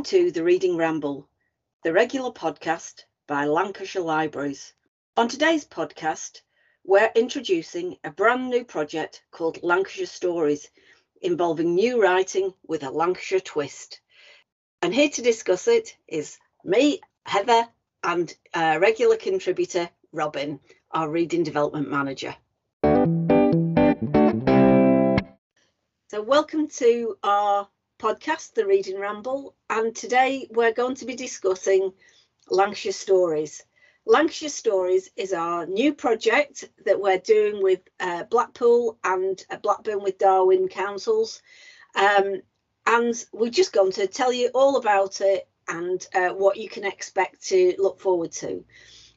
Welcome to the Reading Ramble, the regular podcast by Lancashire Libraries. On today's podcast, we're introducing a brand new project called Lancashire Stories, involving new writing with a Lancashire twist. And here to discuss it is me, Heather, and uh, regular contributor Robin, our Reading Development Manager. So, welcome to our podcast, The Reading Ramble, and today we're going to be discussing Lancashire Stories. Lancashire Stories is our new project that we're doing with uh, Blackpool and uh, Blackburn with Darwen councils. Um, and we're just going to tell you all about it and uh, what you can expect to look forward to.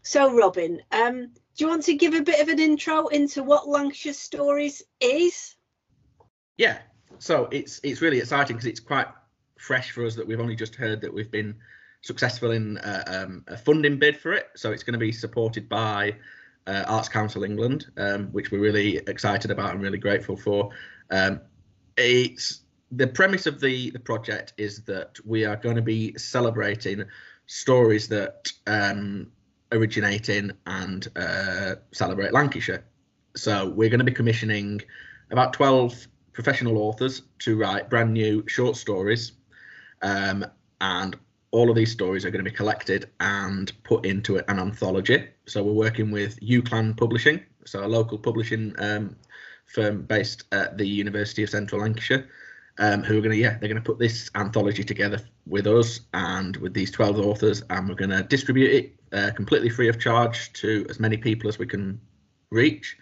So, Robin, um, do you want to give a bit of an intro into what Lancashire Stories is? Yeah, so it's it's really exciting because it's quite fresh for us that we've only just heard that we've been successful in uh, um, a funding bid for it. So it's going to be supported by uh, Arts Council England, um, which we're really excited about and really grateful for. Um, it's the premise of the the project is that we are going to be celebrating stories that um, originate in and uh, celebrate Lancashire. So we're going to be commissioning about 12 professional authors to write brand new short stories. Um, and all of these stories are going to be collected and put into an anthology. So we're working with UCLan Publishing, so a local publishing um, firm based at the University of Central Lancashire, um, who are going to, yeah, they're going to put this anthology together with us and with these 12 authors, and we're going to distribute it uh, completely free of charge to as many people as we can reach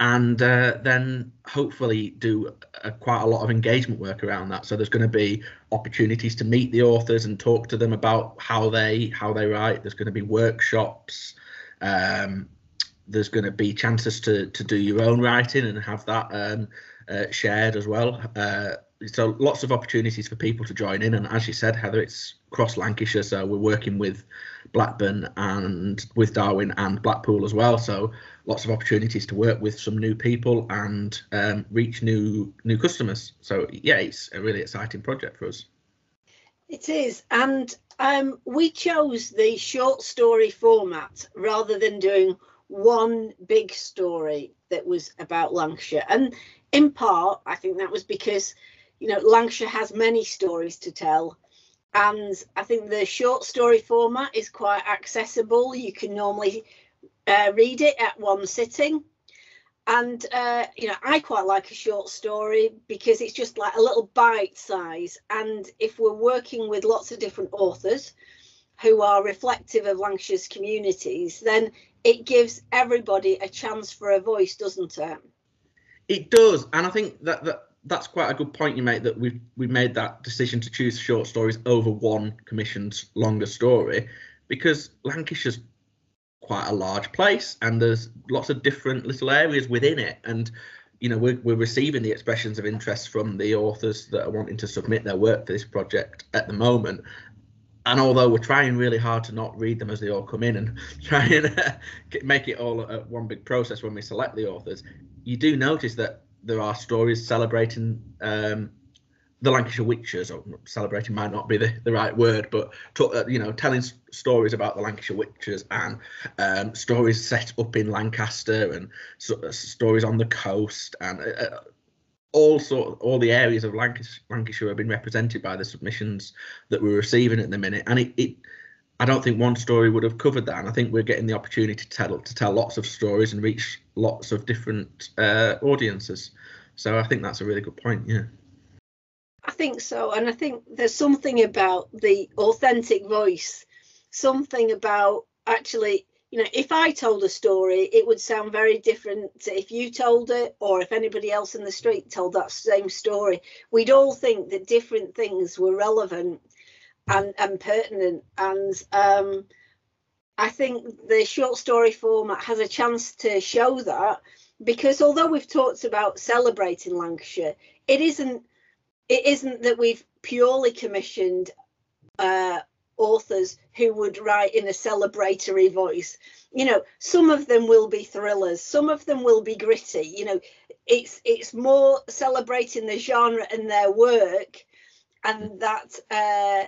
and uh, then hopefully do a, quite a lot of engagement work around that. So there's going to be opportunities to meet the authors and talk to them about how they how they write. There's going to be workshops. Um, there's going to be chances to to do your own writing and have that um, uh, shared as well. Uh, so lots of opportunities for people to join in. And as you said, Heather, it's cross Lancashire, so we're working with Blackburn and with Darwen and Blackpool as well. So lots of opportunities to work with some new people and um, reach new new customers. So yeah, it's a really exciting project for us. It is, and um, we chose the short story format rather than doing one big story that was about Lancashire. And in part, I think that was because you know Lancashire has many stories to tell and I think the short story format is quite accessible. You can normally uh, read it at one sitting. And, uh, you know, I quite like a short story because it's just like a little bite size. And if we're working with lots of different authors who are reflective of Lancashire's communities, then it gives everybody a chance for a voice, doesn't it? It does. And I think that, that that's quite a good point you make that we've we made that decision to choose short stories over one commissioned longer story because Lancashire's quite a large place and there's lots of different little areas within it. And you know we're, we're receiving the expressions of interest from the authors that are wanting to submit their work for this project at the moment. And although we're trying really hard to not read them as they all come in and try and uh, make it all a, one big process when we select the authors you do notice that there are stories celebrating um, the Lancashire witches, or celebrating might not be the, the right word, but to, uh, you know, telling s- stories about the Lancashire witches and um, stories set up in Lancaster and so, uh, stories on the coast and uh, uh all sort all the areas of Lancashire, Lancashire have been represented by the submissions that we're receiving at the minute, and it, it I don't think one story would have covered that, and I think we're getting the opportunity to tell to tell lots of stories and reach lots of different uh, audiences. So I think that's a really good point. Yeah. I think so, and I think there's something about the authentic voice, something about actually, you know, if I told a story, it would sound very different if you told it, or if anybody else in the street told that same story. We'd all think that different things were relevant and, and pertinent. And um, I think the short story format has a chance to show that because although we've talked about celebrating Lancashire, it isn't it isn't that we've purely commissioned uh, authors who would write in a celebratory voice. You know, some of them will be thrillers, some of them will be gritty. You know, it's it's more celebrating the genre and their work, and that uh,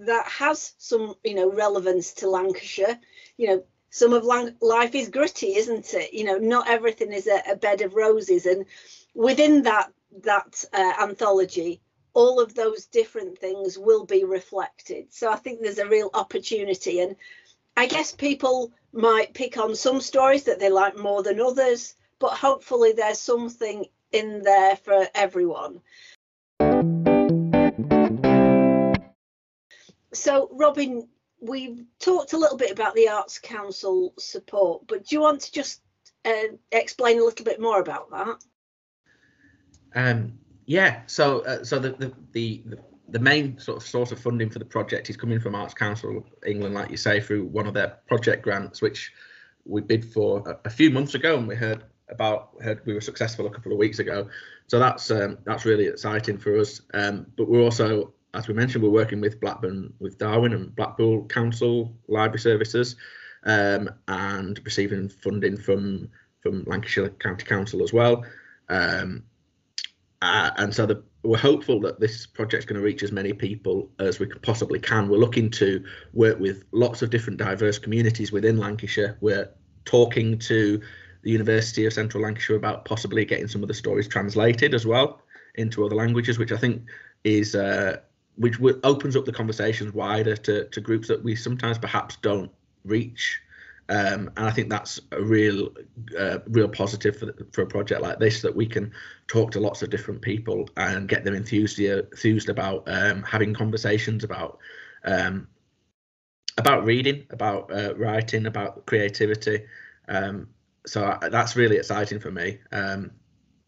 that has some you know relevance to Lancashire. You know, some of Lang- life is gritty, isn't it? You know, not everything is a, a bed of roses, and within that that uh, anthology, all of those different things will be reflected. So I think there's a real opportunity, and I guess people might pick on some stories that they like more than others, but hopefully there's something in there for everyone. So, Robin, we've talked a little bit about the Arts Council support, but do you want to just uh, explain a little bit more about that? Um, yeah, so uh, so the, the, the the main sort of source of funding for the project is coming from Arts Council England, like you say, through one of their project grants, which we bid for a, a few months ago, and we heard about heard we were successful a couple of weeks ago. So that's um, that's really exciting for us. Um, but we're also, as we mentioned, we're working with Blackburn, with Darwen and Blackpool Council Library Services, um, and receiving funding from from Lancashire County Council as well. Um, uh, and so the, we're hopeful that this project's going to reach as many people as we possibly can. We're looking to work with lots of different diverse communities within Lancashire. We're talking to the University of Central Lancashire about possibly getting some of the stories translated as well into other languages, which I think is uh, which opens up the conversations wider to, to groups that we sometimes perhaps don't reach um, and I think that's a real, uh, real positive for, for a project like this that we can talk to lots of different people and get them enthused enthused about um, having conversations about um, about reading, about uh, writing, about creativity. Um, so I, that's really exciting for me.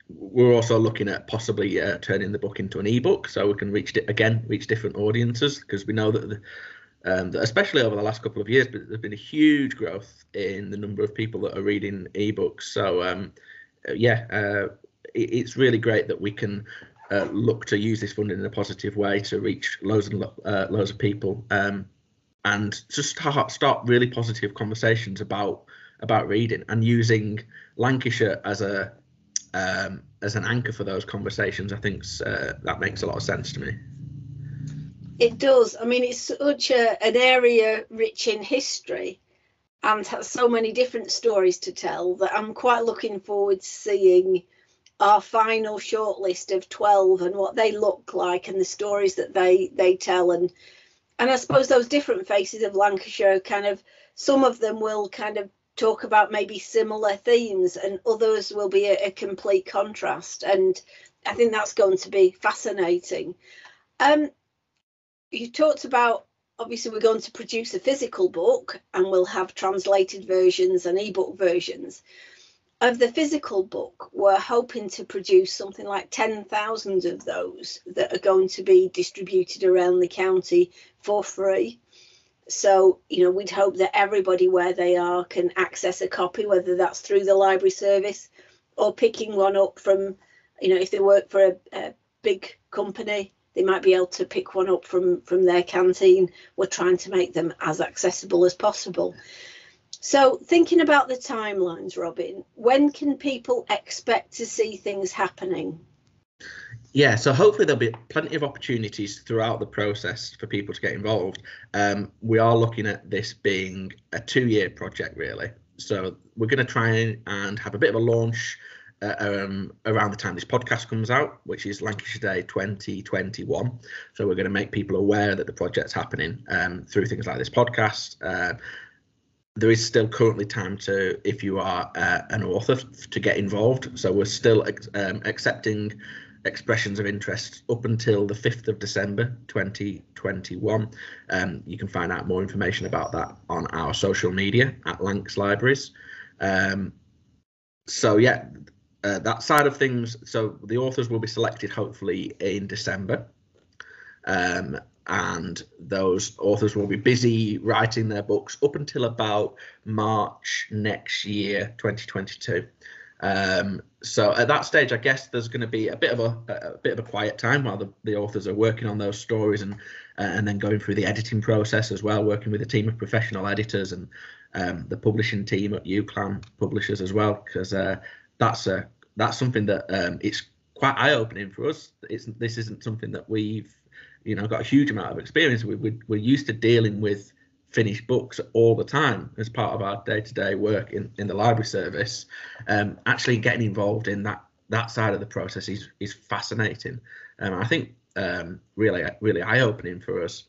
We're also looking at possibly uh, turning the book into an ebook so we can reach it again reach different audiences because we know that the, um, especially over the last couple of years, there's been a huge growth in the number of people that are reading ebooks. So um, uh, yeah, uh, it, it's really great that we can uh, look to use this funding in a positive way to reach loads and lo- uh, loads of people, um, and just start, start really positive conversations about about reading and using Lancashire as a um, as an anchor for those conversations. I think uh, that makes a lot of sense to me. It does. I mean, it's such a, an area rich in history and has so many different stories to tell that I'm quite looking forward to seeing our final shortlist of 12 and what they look like and the stories that they they tell and and I suppose those different faces of Lancashire kind of some of them will kind of talk about maybe similar themes and others will be a, a complete contrast. And I think that's going to be fascinating. Um, you talked about obviously we're going to produce a physical book and we'll have translated versions and ebook versions. Of the physical book we're hoping to produce something like 10,000 of those that are going to be distributed around the county for free so you know we'd hope that everybody where they are can access a copy whether that's through the library service or picking one up from you know if they work for a, a big company they might be able to pick one up from from their canteen. We're trying to make them as accessible as possible. So thinking about the timelines robin when can people expect to see things happening yeah, so hopefully there'll be plenty of opportunities throughout the process for people to get involved. Um, we are looking at this being a two-year project, really. So we're going to try and have a bit of a launch uh, um, around the time this podcast comes out, which is Lancashire Day 2021. So we're going to make people aware that the project's happening um, through things like this podcast. Uh, there is still currently time to, if you are uh, an author, to get involved. So we're still um, accepting expressions of interest up until the 5th of December 2021. Um, you can find out more information about that on our social media at Lancs Libraries. Um, so yeah, uh, that side of things. So the authors will be selected hopefully in December. Um, and those authors will be busy writing their books up until about March next year, 2022. Um, so at that stage, I guess there's going to be a bit of a, a bit of a quiet time while the, the authors are working on those stories and uh, and then going through the editing process as well, working with a team of professional editors and um, the publishing team at UCLAN publishers as well, because uh, that's a that's something that um, it's quite eye opening for us. It's this isn't something that we've you know got a huge amount of experience. We, we we're used to dealing with finished books all the time as part of our day-to-day work in, in the library service. Um, actually getting involved in that that side of the process is is fascinating. And um, i think um, really really eye-opening for us.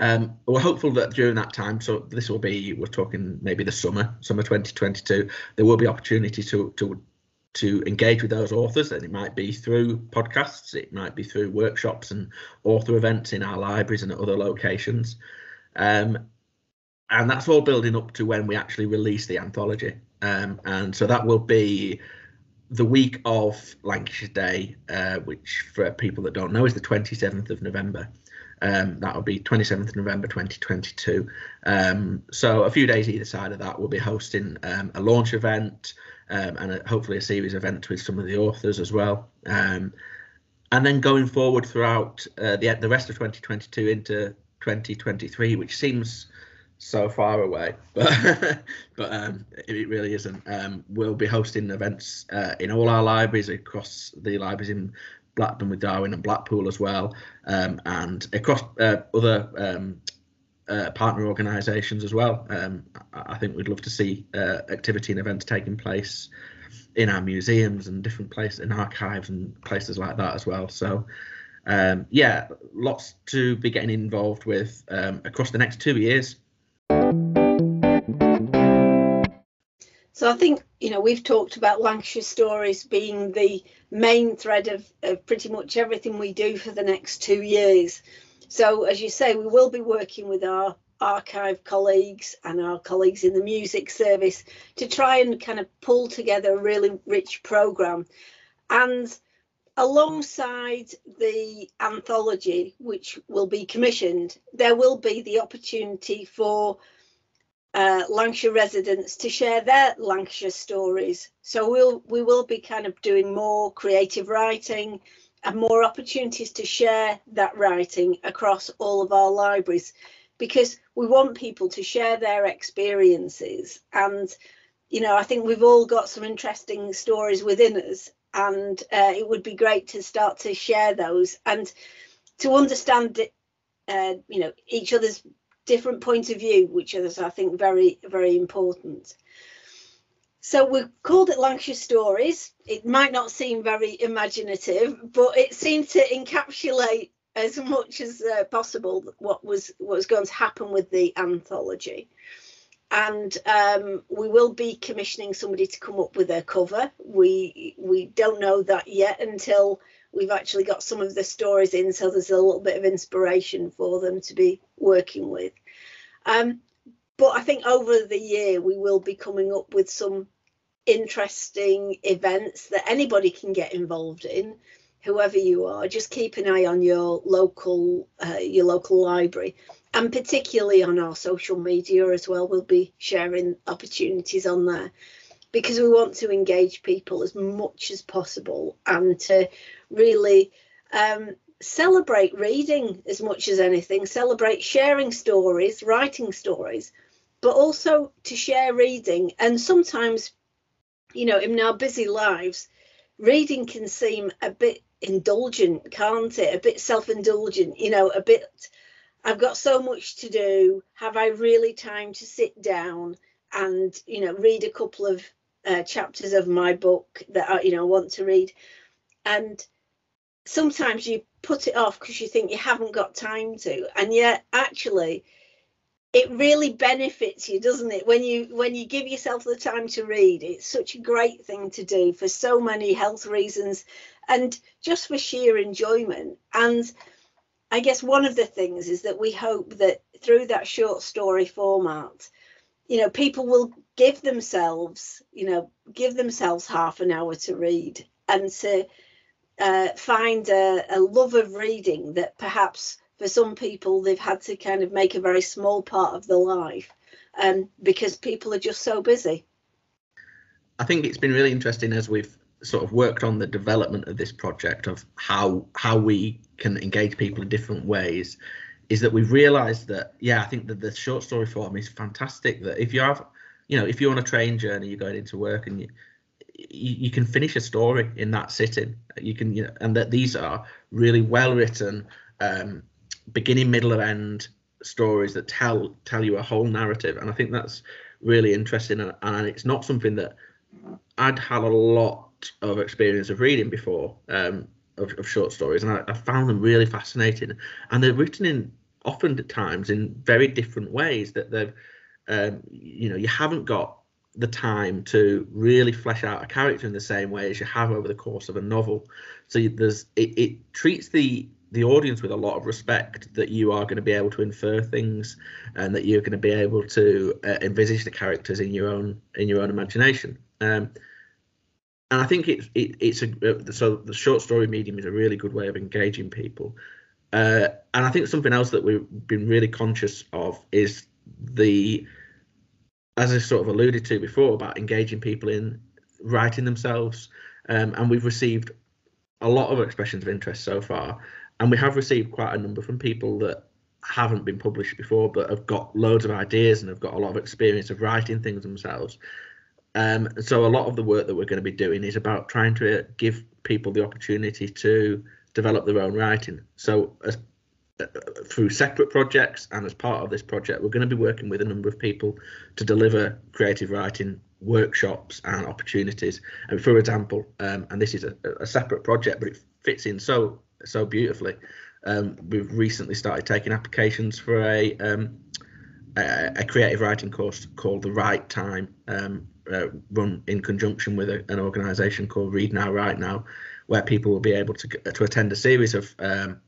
Um, we're hopeful that during that time, so this will be, we're talking maybe the summer, summer 2022, there will be opportunity to to to engage with those authors, and it might be through podcasts, it might be through workshops and author events in our libraries and at other locations. Um, and that's all building up to when we actually release the anthology. Um, and so that will be the week of Lancashire Day, uh, which for people that don't know is the 27th of November. Um, that'll be 27th of November 2022. Um, so a few days either side of that, we'll be hosting um, a launch event um, and a, hopefully a series event with some of the authors as well. Um, and then going forward throughout uh, the the rest of 2022 into 2023, which seems so far away, but but um, it really isn't. Um, we'll be hosting events uh, in all our libraries across the libraries in Blackburn with Darwen and Blackpool as well, um, and across uh, other um, uh, partner organisations as well. Um, I think we'd love to see uh, activity and events taking place in our museums and different places in archives and places like that as well. So um, yeah, lots to be getting involved with um, across the next two years. So I think you know we've talked about Lancashire stories being the main thread of, of pretty much everything we do for the next two years. So as you say, we will be working with our archive colleagues and our colleagues in the music service to try and kind of pull together a really rich program and alongside the anthology, which will be commissioned, there will be the opportunity for uh, Lancashire residents to share their Lancashire stories. So we'll we will be kind of doing more creative writing and more opportunities to share that writing across all of our libraries because we want people to share their experiences and you know I think we've all got some interesting stories within us and uh, it would be great to start to share those and to understand uh, you know each other's different point of view which is i think very very important. So we called it lancashire stories. It might not seem very imaginative but it seemed to encapsulate as much as uh, possible what was what was going to happen with the anthology and um, we will be commissioning somebody to come up with a cover. We we don't know that yet until we've actually got some of the stories in, so there's a little bit of inspiration for them to be working with. Um, but I think over the year we will be coming up with some interesting events that anybody can get involved in whoever you are just keep an eye on your local uh, your local library and particularly on our social media as well. We'll be sharing opportunities on there because we want to engage people as much as possible and to really um, celebrate reading as much as anything, celebrate sharing stories, writing stories, but also to share reading. And sometimes, you know, in our busy lives, reading can seem a bit indulgent, can't it? A bit self indulgent, you know, a bit I've got so much to do. Have I really time to sit down and you know read a couple of uh, chapters of my book that I you know want to read? And sometimes you put it off because you think you haven't got time to, and yet actually it really benefits you doesn't it when you when you give yourself the time to read it's such a great thing to do for so many health reasons and just for sheer enjoyment and I guess one of the things is that we hope that through that short story format, you know, people will give themselves, you know, give themselves half an hour to read and to uh, find a, a love of reading that perhaps for some people they've had to kind of make a very small part of their life um, because people are just so busy. I think it's been really interesting as we've sort of worked on the development of this project of how how we can engage people in different ways is that we've realized that yeah i think that the short story form is fantastic that if you have you know if you're on a train journey you're going into work and you you, you can finish a story in that sitting you can you know and that these are really well written um, beginning, middle, and end stories that tell tell you a whole narrative, and I think that's really interesting. And, and it's not something that I'd had a lot of experience of reading before um, of, of, short stories, and I, I, found them really fascinating. And they're written in often at times in very different ways that they've, um, you know, you haven't got the time to really flesh out a character in the same way as you have over the course of a novel. So there's it, it treats the the audience with a lot of respect that you are going to be able to infer things and that you're going to be able to uh, envisage the characters in your own in your own imagination. Um, and I think it's it, it's a uh, so the short story medium is a really good way of engaging people. Uh, and I think something else that we've been really conscious of is the, as I sort of alluded to before, about engaging people in writing themselves. Um, and we've received a lot of expressions of interest so far, and we have received quite a number from people that haven't been published before, but have got loads of ideas and have got a lot of experience of writing things themselves. Um, so a lot of the work that we're going to be doing is about trying to give people the opportunity to develop their own writing. So as, uh, through separate projects and as part of this project, we're going to be working with a number of people to deliver creative writing workshops and opportunities. And for example, um, and this is a, a, separate project, but it fits in so so beautifully. Um, we've recently started taking applications for a, um, a, a creative writing course called the Right Time, um, uh, run in conjunction with a, an organisation called Read Now Write Now, where people will be able to to attend a series of um,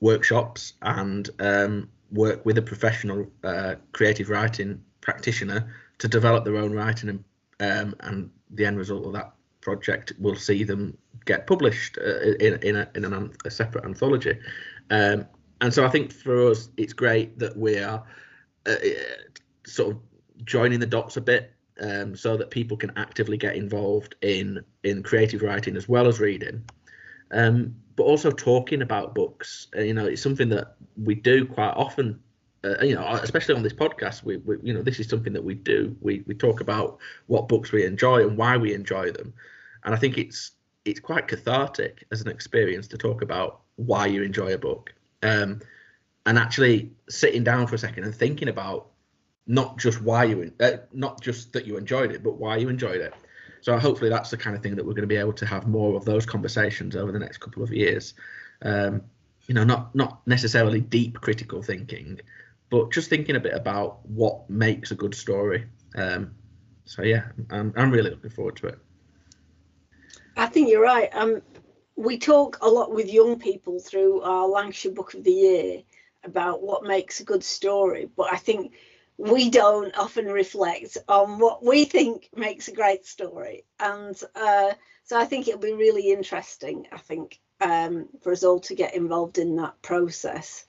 workshops and um, work with a professional uh, creative writing practitioner to develop their own writing and um, and the end result of that project will see them get published uh, in in, a, in an, a separate anthology. Um, and so I think for us, it's great that we are uh, sort of joining the dots a bit um, so that people can actively get involved in in creative writing as well as reading. Um, but also talking about books. Uh, you know it's something that we do quite often uh, you know especially on this podcast we, we, you know this is something that we do. We we talk about what books we enjoy and why we enjoy them. And i think it's it's quite cathartic as an experience to talk about why you enjoy a book. Um, and actually sitting down for a second and thinking about not just why you uh, not just that you enjoyed it but why you enjoyed it. So hopefully that's the kind of thing that we're going to be able to have more of those conversations over the next couple of years. Um, you know not not necessarily deep critical thinking but just thinking a bit about what makes a good story. Um, so yeah I'm, I'm really looking forward to it. I think you're right. Um, we talk a lot with young people through our lancashire book of the year about what makes a good story but i think we don't often reflect on what we think makes a great story. And uh, so I think it'll be really interesting, I think, um, for us all to get involved in that process.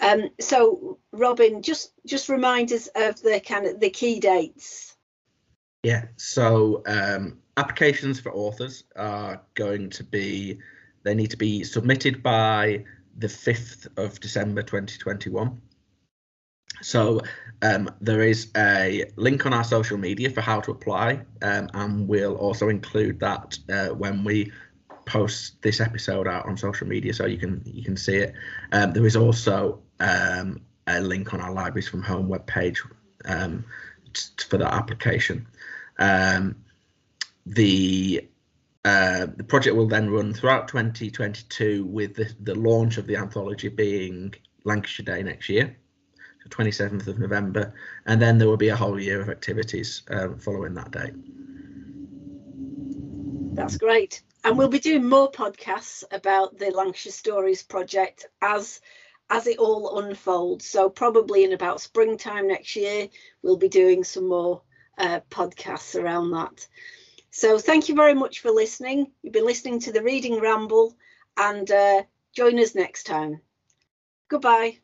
Um, so Robin, just just remind us of the kind of the key dates. Yeah, so um, applications for authors are going to be they need to be submitted by the 5th of December 2021. So um, there is a link on our social media for how to apply, um, and we'll also include that uh, when we post this episode out on social media, so you can you can see it. Um, there is also um, a link on our Libraries from Home webpage um, t- for that application. Um, the uh, the project will then run throughout 2022 with the, the launch of the anthology being Lancashire Day next year. 27th of November, and then there will be a whole year of activities um, following that date. That's great. And we'll be doing more podcasts about the Lancashire Stories project as as it all unfolds. So probably in about springtime next year, we'll be doing some more uh, podcasts around that. So thank you very much for listening. You've been listening to the Reading Ramble, and uh, join us next time. Goodbye.